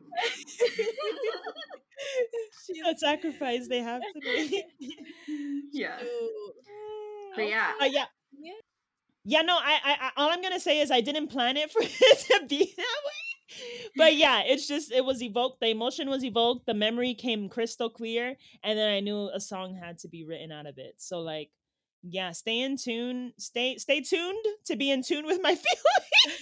She's A sacrifice they have to make. yeah. But yeah, Uh, yeah. Yeah. Yeah, no, I, I, I, all I'm gonna say is I didn't plan it for it to be that way. But yeah, it's just it was evoked. The emotion was evoked. The memory came crystal clear, and then I knew a song had to be written out of it. So like, yeah, stay in tune. Stay, stay tuned to be in tune with my feelings.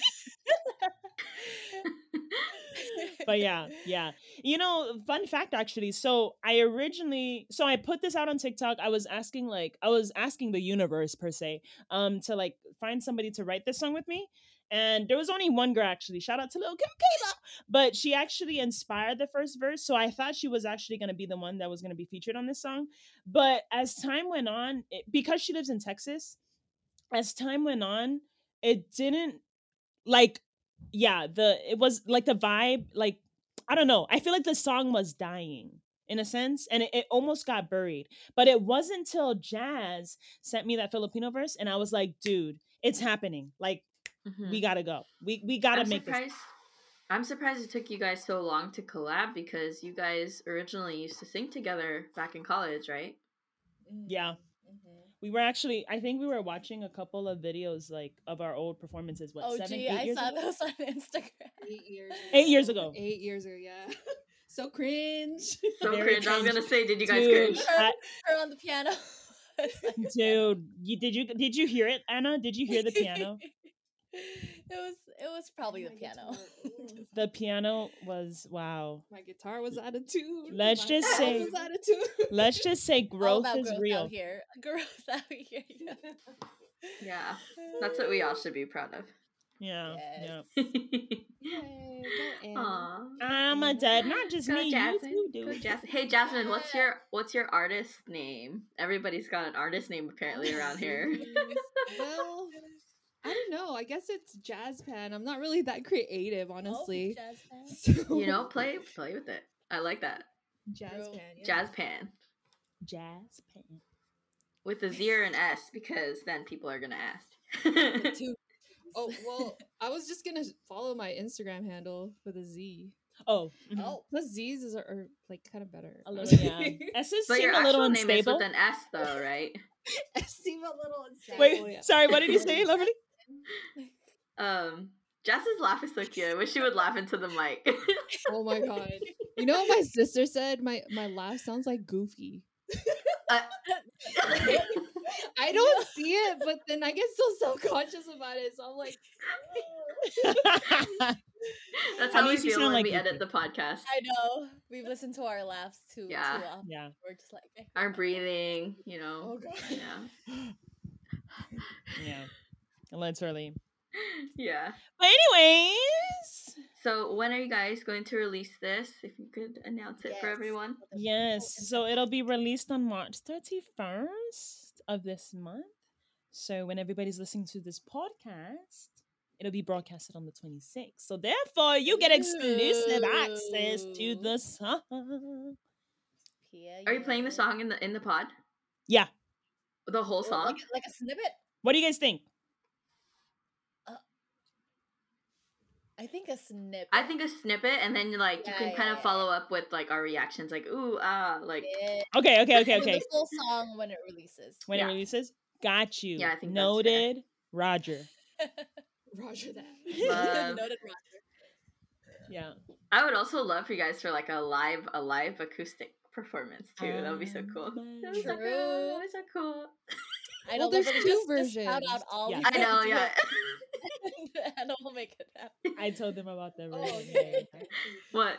but yeah, yeah. You know, fun fact actually. So I originally, so I put this out on TikTok. I was asking like, I was asking the universe per se, um, to like find somebody to write this song with me. And there was only one girl actually. Shout out to Lil Kim Kayla, but she actually inspired the first verse. So I thought she was actually going to be the one that was going to be featured on this song. But as time went on, it, because she lives in Texas, as time went on, it didn't like yeah the it was like the vibe like i don't know i feel like the song was dying in a sense and it, it almost got buried but it wasn't until jazz sent me that filipino verse and i was like dude it's happening like Mhm. we gotta go we we gotta I'm make this. I'm surprised it took you guys so long to collab because you guys originally used to sing together back in college, right? yeah Mhm. we were actually i think we were watching a couple of videos like of our old performances what Oh, seven gee, eight I years saw ago? those on Instagram. Eight years. Eight years ago. Eight years ago, yeah. so cringe. So Very cringe. I was gonna say, did you guys Dude, cringe? I- Her on the piano. Dude you did you did you hear it anna did you hear the piano it was it was probably the piano. the piano was wow My guitar was out of tune. Let's My just say- was out of tune. let's just say growth is growth real out here. Growth out here. Yeah. Yeah, that's what we all should be proud of. yeah Yes. yeah Yay, go Anna. Aw. I'm a dad, not just Go me. Jasmine. You too, Go dude. Jasmine. Hey Jasmine, what's your what's your artist name? Everybody's got an artist name apparently around here. well, I don't know. I guess it's jazz pan. I'm not really that creative, honestly. Oh, jazz band. So- you know, play play with it. I like that. jazz True. pan. Yeah. Jazz pan Jazz pan. with a Z or an S because then people are gonna ask. The two- Oh well, I was just gonna follow my Instagram handle with a Z. Oh, mhm. Oh, Plus Z's is- are, are like kind of better. a little yeah. S's but seem your a little actual name is unstable. with an S though, right? S seem a little unstable. Wait, yeah. sorry. What did you say, Loverly? Um, Jess's laugh is so cute. I wish she would laugh into the mic. Oh my god. You know what my sister said? My my laugh sounds like Goofy. Uh, I don't see it, but then I get so self conscious about it. So I'm like, That's At how we you feel when like we you edit the podcast. I know. We've listened to our laughs too, Yeah. too often. yeah. We're just like. Our breathing, you know. oh god. Yeah. Yeah. Literally. Yeah. But anyways, So when are you guys going to release this? If you could announce it for everyone. yes. So it'll be released on March 31st of this month. So when everybody's listening to this podcast, it'll be broadcasted on the 26th. So therefore, you get exclusive access to the song. Pia, Are you playing the song in the in the pod? Yeah. The whole song? Like, like a snippet? What do you guys think? I think a snippet. I think a snippet, and then like you can yeah, kind of yeah. follow up with like our reactions, like ooh ah, like Yeah. Okay, okay, okay, The okay. full song when it releases. When Yeah. it releases, got you. Yeah, I think that's fair. Noted. Roger. Roger that. Noted Roger. Yeah. I would also love for you guys for like a live a live acoustic performance too. that would be so Um, cool. That would be so cool. True. That would be so cool. I Well, know, there's two just, just shout out versions. all Yeah. I know, yeah. and we'll make it happen. I told them about that Oh, version. okay. what?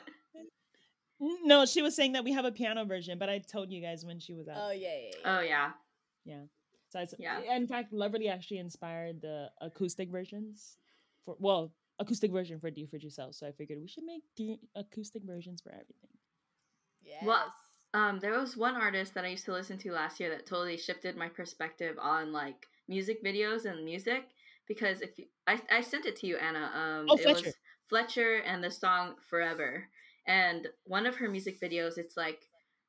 No, she was saying that we have a piano version, but I told you guys when she was out. Oh yeah, yeah. yeah. Oh yeah. so it's, yeah. In fact, Loverly actually inspired the acoustic versions for well, acoustic version for Dear Future Self. So I figured we should make the acoustic versions for everything. yes. Well, Um, there was one artist that I used to listen to last year that totally shifted my perspective on like music videos and music because if you, I I sent it to you, Anna. Um, Oh, it Fletcher. was Fletcher and the song Forever, and one of her music videos, it's like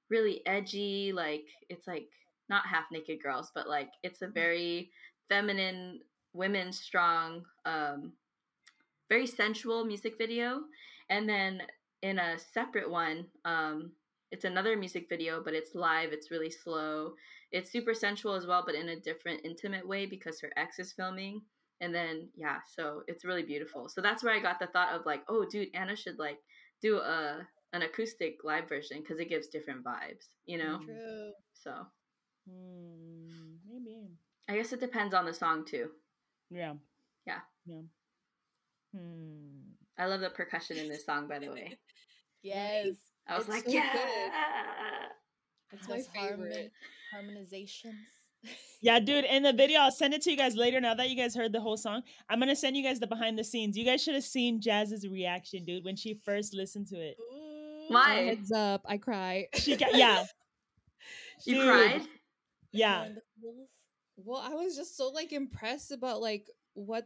really edgy, like it's like not half naked girls, but like it's a very feminine, women strong, um, very sensual music video, and then in a separate one, um, it's another music video, but it's live. It's really slow. It's super sensual as well, but in a different, intimate way because her ex is filming. And then yeah, so it's really beautiful. So that's where I got the thought of like, oh, dude, Anna should like do a an acoustic live version because it gives different vibes, you know. True. So Hmm, maybe. I guess it depends on the song too. Yeah. Yeah. Yeah. Hmm. I love the percussion in this song, by the way. Yes. I was It's like, so yeah. good. That's my Those harmon- favorite. harmonizations. Yeah, dude, in the video, I'll send it to you guys later. Now that you guys heard the whole song, I'm gonna send you guys the behind the scenes. You guys should have seen Jazz's reaction, dude, when she first listened to it. Ooh. Why? Heads up, I cry. She got yeah, You Dude. cried? yeah. More in the feels. Well, I was just so like impressed about like what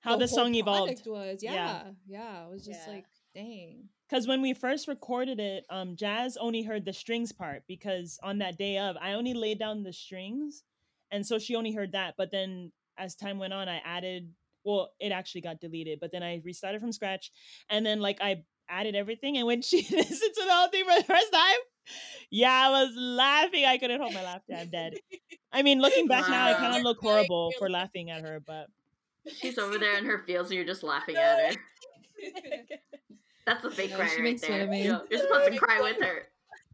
How the, whole song evolved. product was. Yeah. Yeah, yeah. I was just Yeah. like, dang. Because when we first recorded it, um, Jazz only heard the strings part because on that day of, I only laid down the strings, and so she only heard that. But then as time went on, I added. Well, it actually got deleted, but then I restarted from scratch, and then like I added everything. And when she listened to the whole thing for the first time, yeah, I was laughing. I couldn't hold my laughter. I'm dead. I mean, looking back now, I kind of look horrible for laughing at her, but She's over there in her feels and you're just laughing at her. That's a fake No, cry she right makes there. fun of me. You know, you're supposed to cry with her.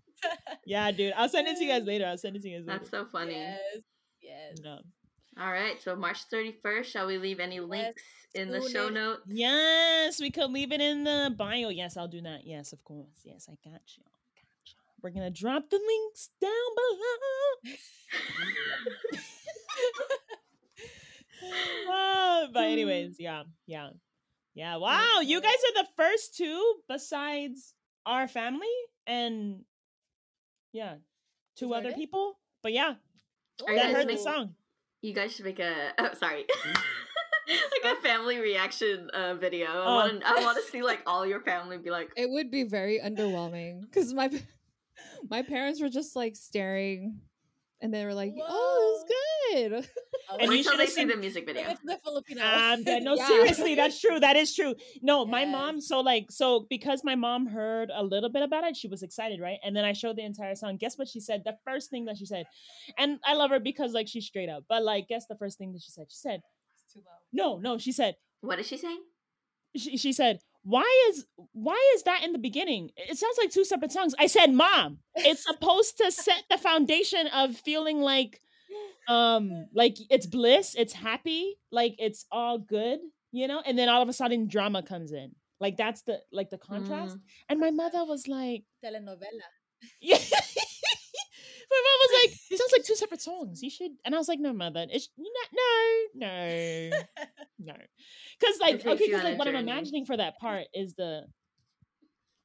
yeah, dude, I'll send it to you guys later. I'll send it to you guys later. That's so funny. Yes. Yes. No. All right, so March 31st, shall we leave any links in the show notes? Yes, we could leave it in the bio. Yes, I'll do that. Yes, of course. Yes, I got you. Got you. We're gonna drop the links down below. Ah, but anyways, yeah, yeah, yeah. Wow, you guys are the first two besides our family and yeah, two other it? people. But yeah, Are you that guys heard the making- song. You guys should make a. Oh, sorry. like a family reaction uh, video. I Oh. want to. I want to see like all your family be like, It would be very underwhelming because my my parents were just like staring, and they were like, "Oh, it's good." I'll And wait you till they should've see seen- the music video. With the Filipino. Um, yeah, no, Yeah. seriously, that's true. That is true. No, my mom. So like, so because my mom heard a little bit about it, she was excited, right? And then I showed the entire song. Guess what she said? The first thing that she said, and I love her because like she's straight up. But like, guess the first thing that she said? She said, It's too low. "No, no." She said, What is she saying? she, she said, "Why is why is that in the beginning? It sounds like two separate songs." I said, "Mom, it's supposed to set the foundation of feeling like um like it's bliss, it's happy, like it's all good, you know? And then all of a sudden drama comes in. Like that's the like the contrast. Mm. And my mother was like, Telenovela. yeah. my mom was like, it sounds like two separate songs. You should and I was like, no, mother, it's not no, no, no. Cause like okay, because like what I'm imagining for that part is the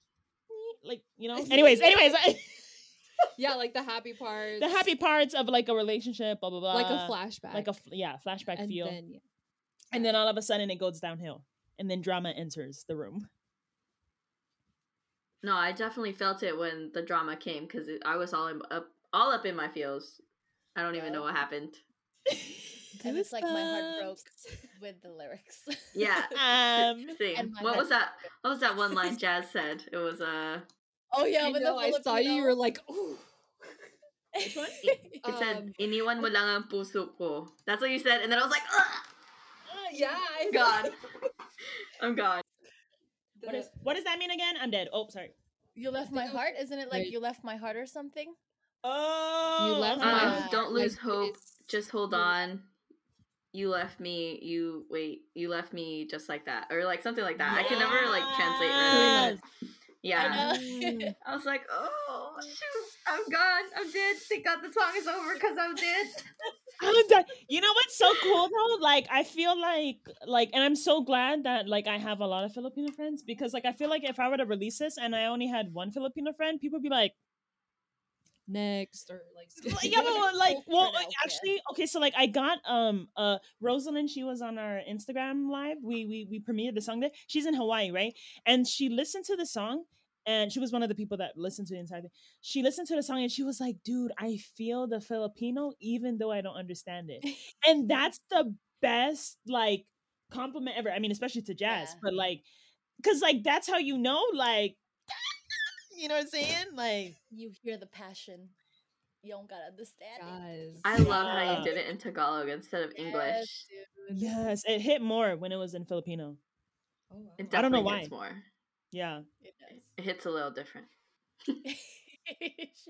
like, you know. Anyways, anyways, I, yeah, like the happy parts, the happy parts of like a relationship, blah blah blah. like a flashback, Like a yeah, flashback and feel. then yeah. and then all of a sudden it goes downhill and then drama enters the room No, I definitely felt it when the drama came because I was all in, up, all up in my feels. I don't even know what happened. and it's like my heart broke with the lyrics. Yeah. um Same. What was that? What was that one line Jazz said? It was uh oh yeah, I with know, the I saw you. You were like, "Ooh." Which one? it said Um, iniwan mo lang ang puso ko. That's what you said, and then I was like, Ugh! yeah, I God. I'm gone. what, is, what does that mean again i'm dead oh sorry You left my think it was- heart, isn't it like Wait. you left my heart or something? oh You left Um, my don't like, lose hope. Just hold on. You left me. You wait. You left me just like that, or like something like that. I can never like translate. Right, but yeah. know. Uh, mm. I was like, oh shoot, I'm gone. I'm dead. Thank God the song is over because I'm dead. I'm done. you know what's so cool though like i feel like like and i'm so glad that like i have a lot of filipino friends because like i feel like if i were to release this and i only had one filipino friend people would be like next or like, yeah, but like, well, actually, okay. So like, I got um uh Rosalind. She was on our Instagram live. We we we premiered the song there. She's in Hawaii, right? And she listened to the song, and she was one of the people that listened to the entire thing. She listened to the song, and she was like, "Dude, I feel the Filipino, even though I don't understand it." and that's the best like compliment ever. I mean, especially to jazz, Yeah. but like, cause like that's how you know, like. You know what I'm saying? Like, You hear the passion. You don't gotta understand it. guys. I love how you did it in Tagalog instead of English. Yes, dude. yes, it hit more when it was in Filipino. Oh, wow. It I don't know definitely hits why. more. Yeah. It does. It hits a little different. Yes,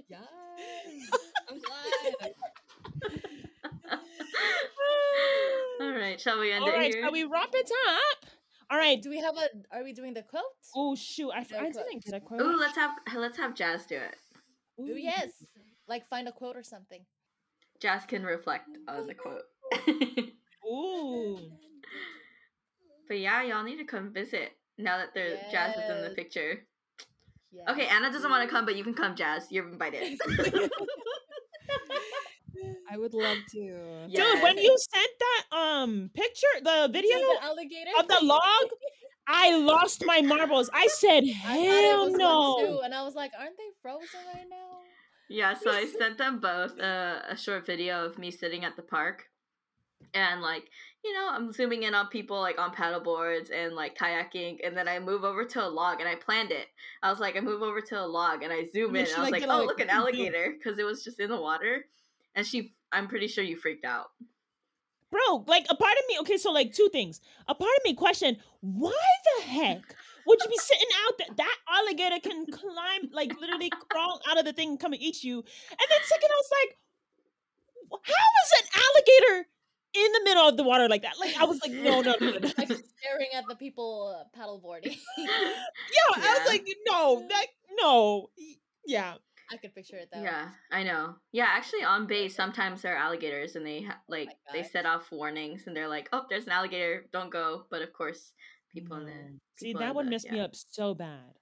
I'm glad. All right, shall we end All it right, here? shall we wrap it up? All right. Do we have a? Are we doing the quote? Oh shoot! I, No I quote. didn't get a quote. Ooh, let's have let's have Jazz do it. Ooh, yes. Like find a quote or something. Jazz can reflect on the quote. Ooh. but yeah, y'all need to come visit now that there's Jazz is in the picture. Yes. Okay, Anna doesn't want to come, but you can come, Jazz. You're invited. I would love to. Yeah. Dude, when you sent that um picture, the video the alligator of the log, I lost my marbles. I said, I it hell was no. too, and I was like, aren't they frozen right now? Yeah, so I sent them both uh, a short video of me sitting at the park. And like, you know, I'm zooming in on people like on paddle boards and like kayaking, and then I move over to a log and I planned it. I was like, I move over to a log and I zoom And in. And I was like, like, did, oh, like, look, an alligator, because it was just in the water. And she, I'm pretty sure you freaked out. Bro, like a part of me, okay, so like two things. A part of me question, why the heck would you be sitting out that that alligator can climb, like literally crawl out of the thing and come and eat you? And then second, I was like, "Wh- how is an alligator in the middle of the water like that? Like I was like, no, no, no, no. Like staring at the people uh, paddleboarding. Yeah, I was like, no, that no. Yeah. I could picture it though. Yeah, I know. Yeah, actually, on base sometimes there are alligators, and they ha- like they set off warnings, and they're like, "Oh, there's an alligator, don't go." But of course, people in the No. See, that in would the- mess me up so bad.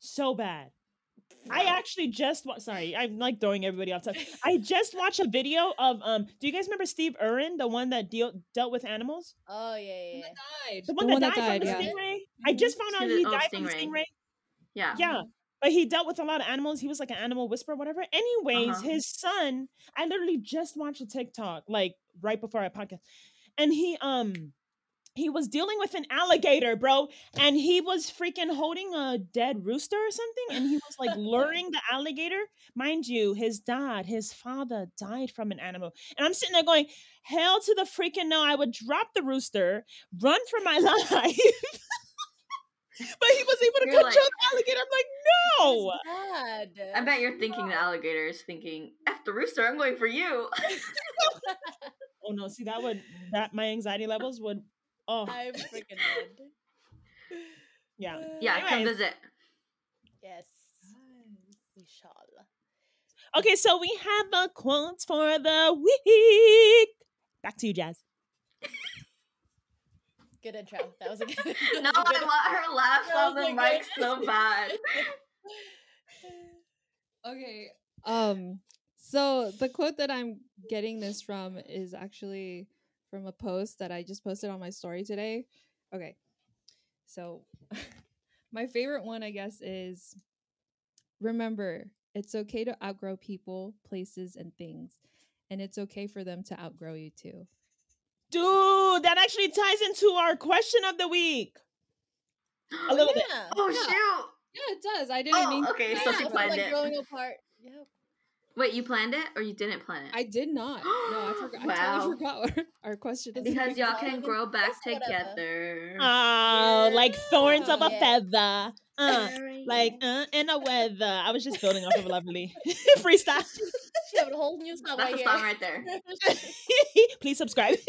So bad. I actually just wa- sorry, I'm like throwing everybody off. topic. I just watched a video of um. Do you guys remember Steve Irwin, the one that deal dealt with animals, Oh yeah, yeah, yeah. Died. the one, that, died, from the yeah. stingray? I just found out he oh, died from the stingray. stingray. Yeah. Yeah, but he dealt with a lot of animals. He was like an animal whisperer, whatever. Anyways, Uh-huh. his son. I literally just watched a TikTok like right before our podcast, and he um. He was dealing with an alligator, bro, and he was freaking holding a dead rooster or something, and he was like luring the alligator. Mind you, his dad, his father, died from an animal, and I'm sitting there going, "Hell to the freaking no!" I would drop the rooster, run for my life, but he was able to You're control like- the alligator. I'm like, no. God. I bet you're thinking the alligator is thinking, "F the rooster, I'm going for you." Oh no, see that would that my anxiety levels would oh I'm freaking dead. yeah. Uh, yeah, come Anyways. visit. Yes, we shall. Okay, so we have the quotes for the week. Back to you, Jazz. Good intro. That was a good. that No, was a I good- want her laugh that on the a mic good- so bad. Okay. Um so the quote that I'm getting this from is actually from a post that I just posted on my story today. Okay. So my favorite one I guess is remember, it's okay to outgrow people, places and things. And it's okay for them to outgrow you too. Dude, that actually ties into our question of the week. A little bit. Oh Yeah. shoot! Yeah, it does. I didn't Oh, mean okay, to so say she that. Also, planned like it. growing apart. Yep. Wait, you planned it or you didn't plan it? I did not. No, I forgot. wow. I totally forgot what our question is. because y'all can grow back together. Oh, like thorns of a Yeah. feather. Uh, like uh, in a weather. I was just building off of Loverly freestyle. She have a whole new song That's right a song right there. Please subscribe.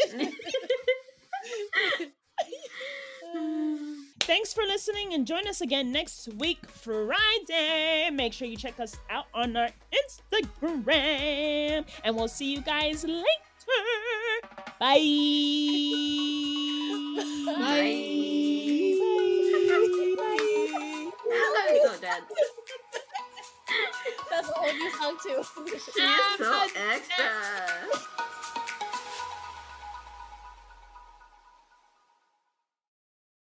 Thanks for listening and join us again next week, Friday. Make sure you check us out on our Instagram. And we'll see you guys later. Bye. I'm so dead. That's a whole new song too. She is so extra.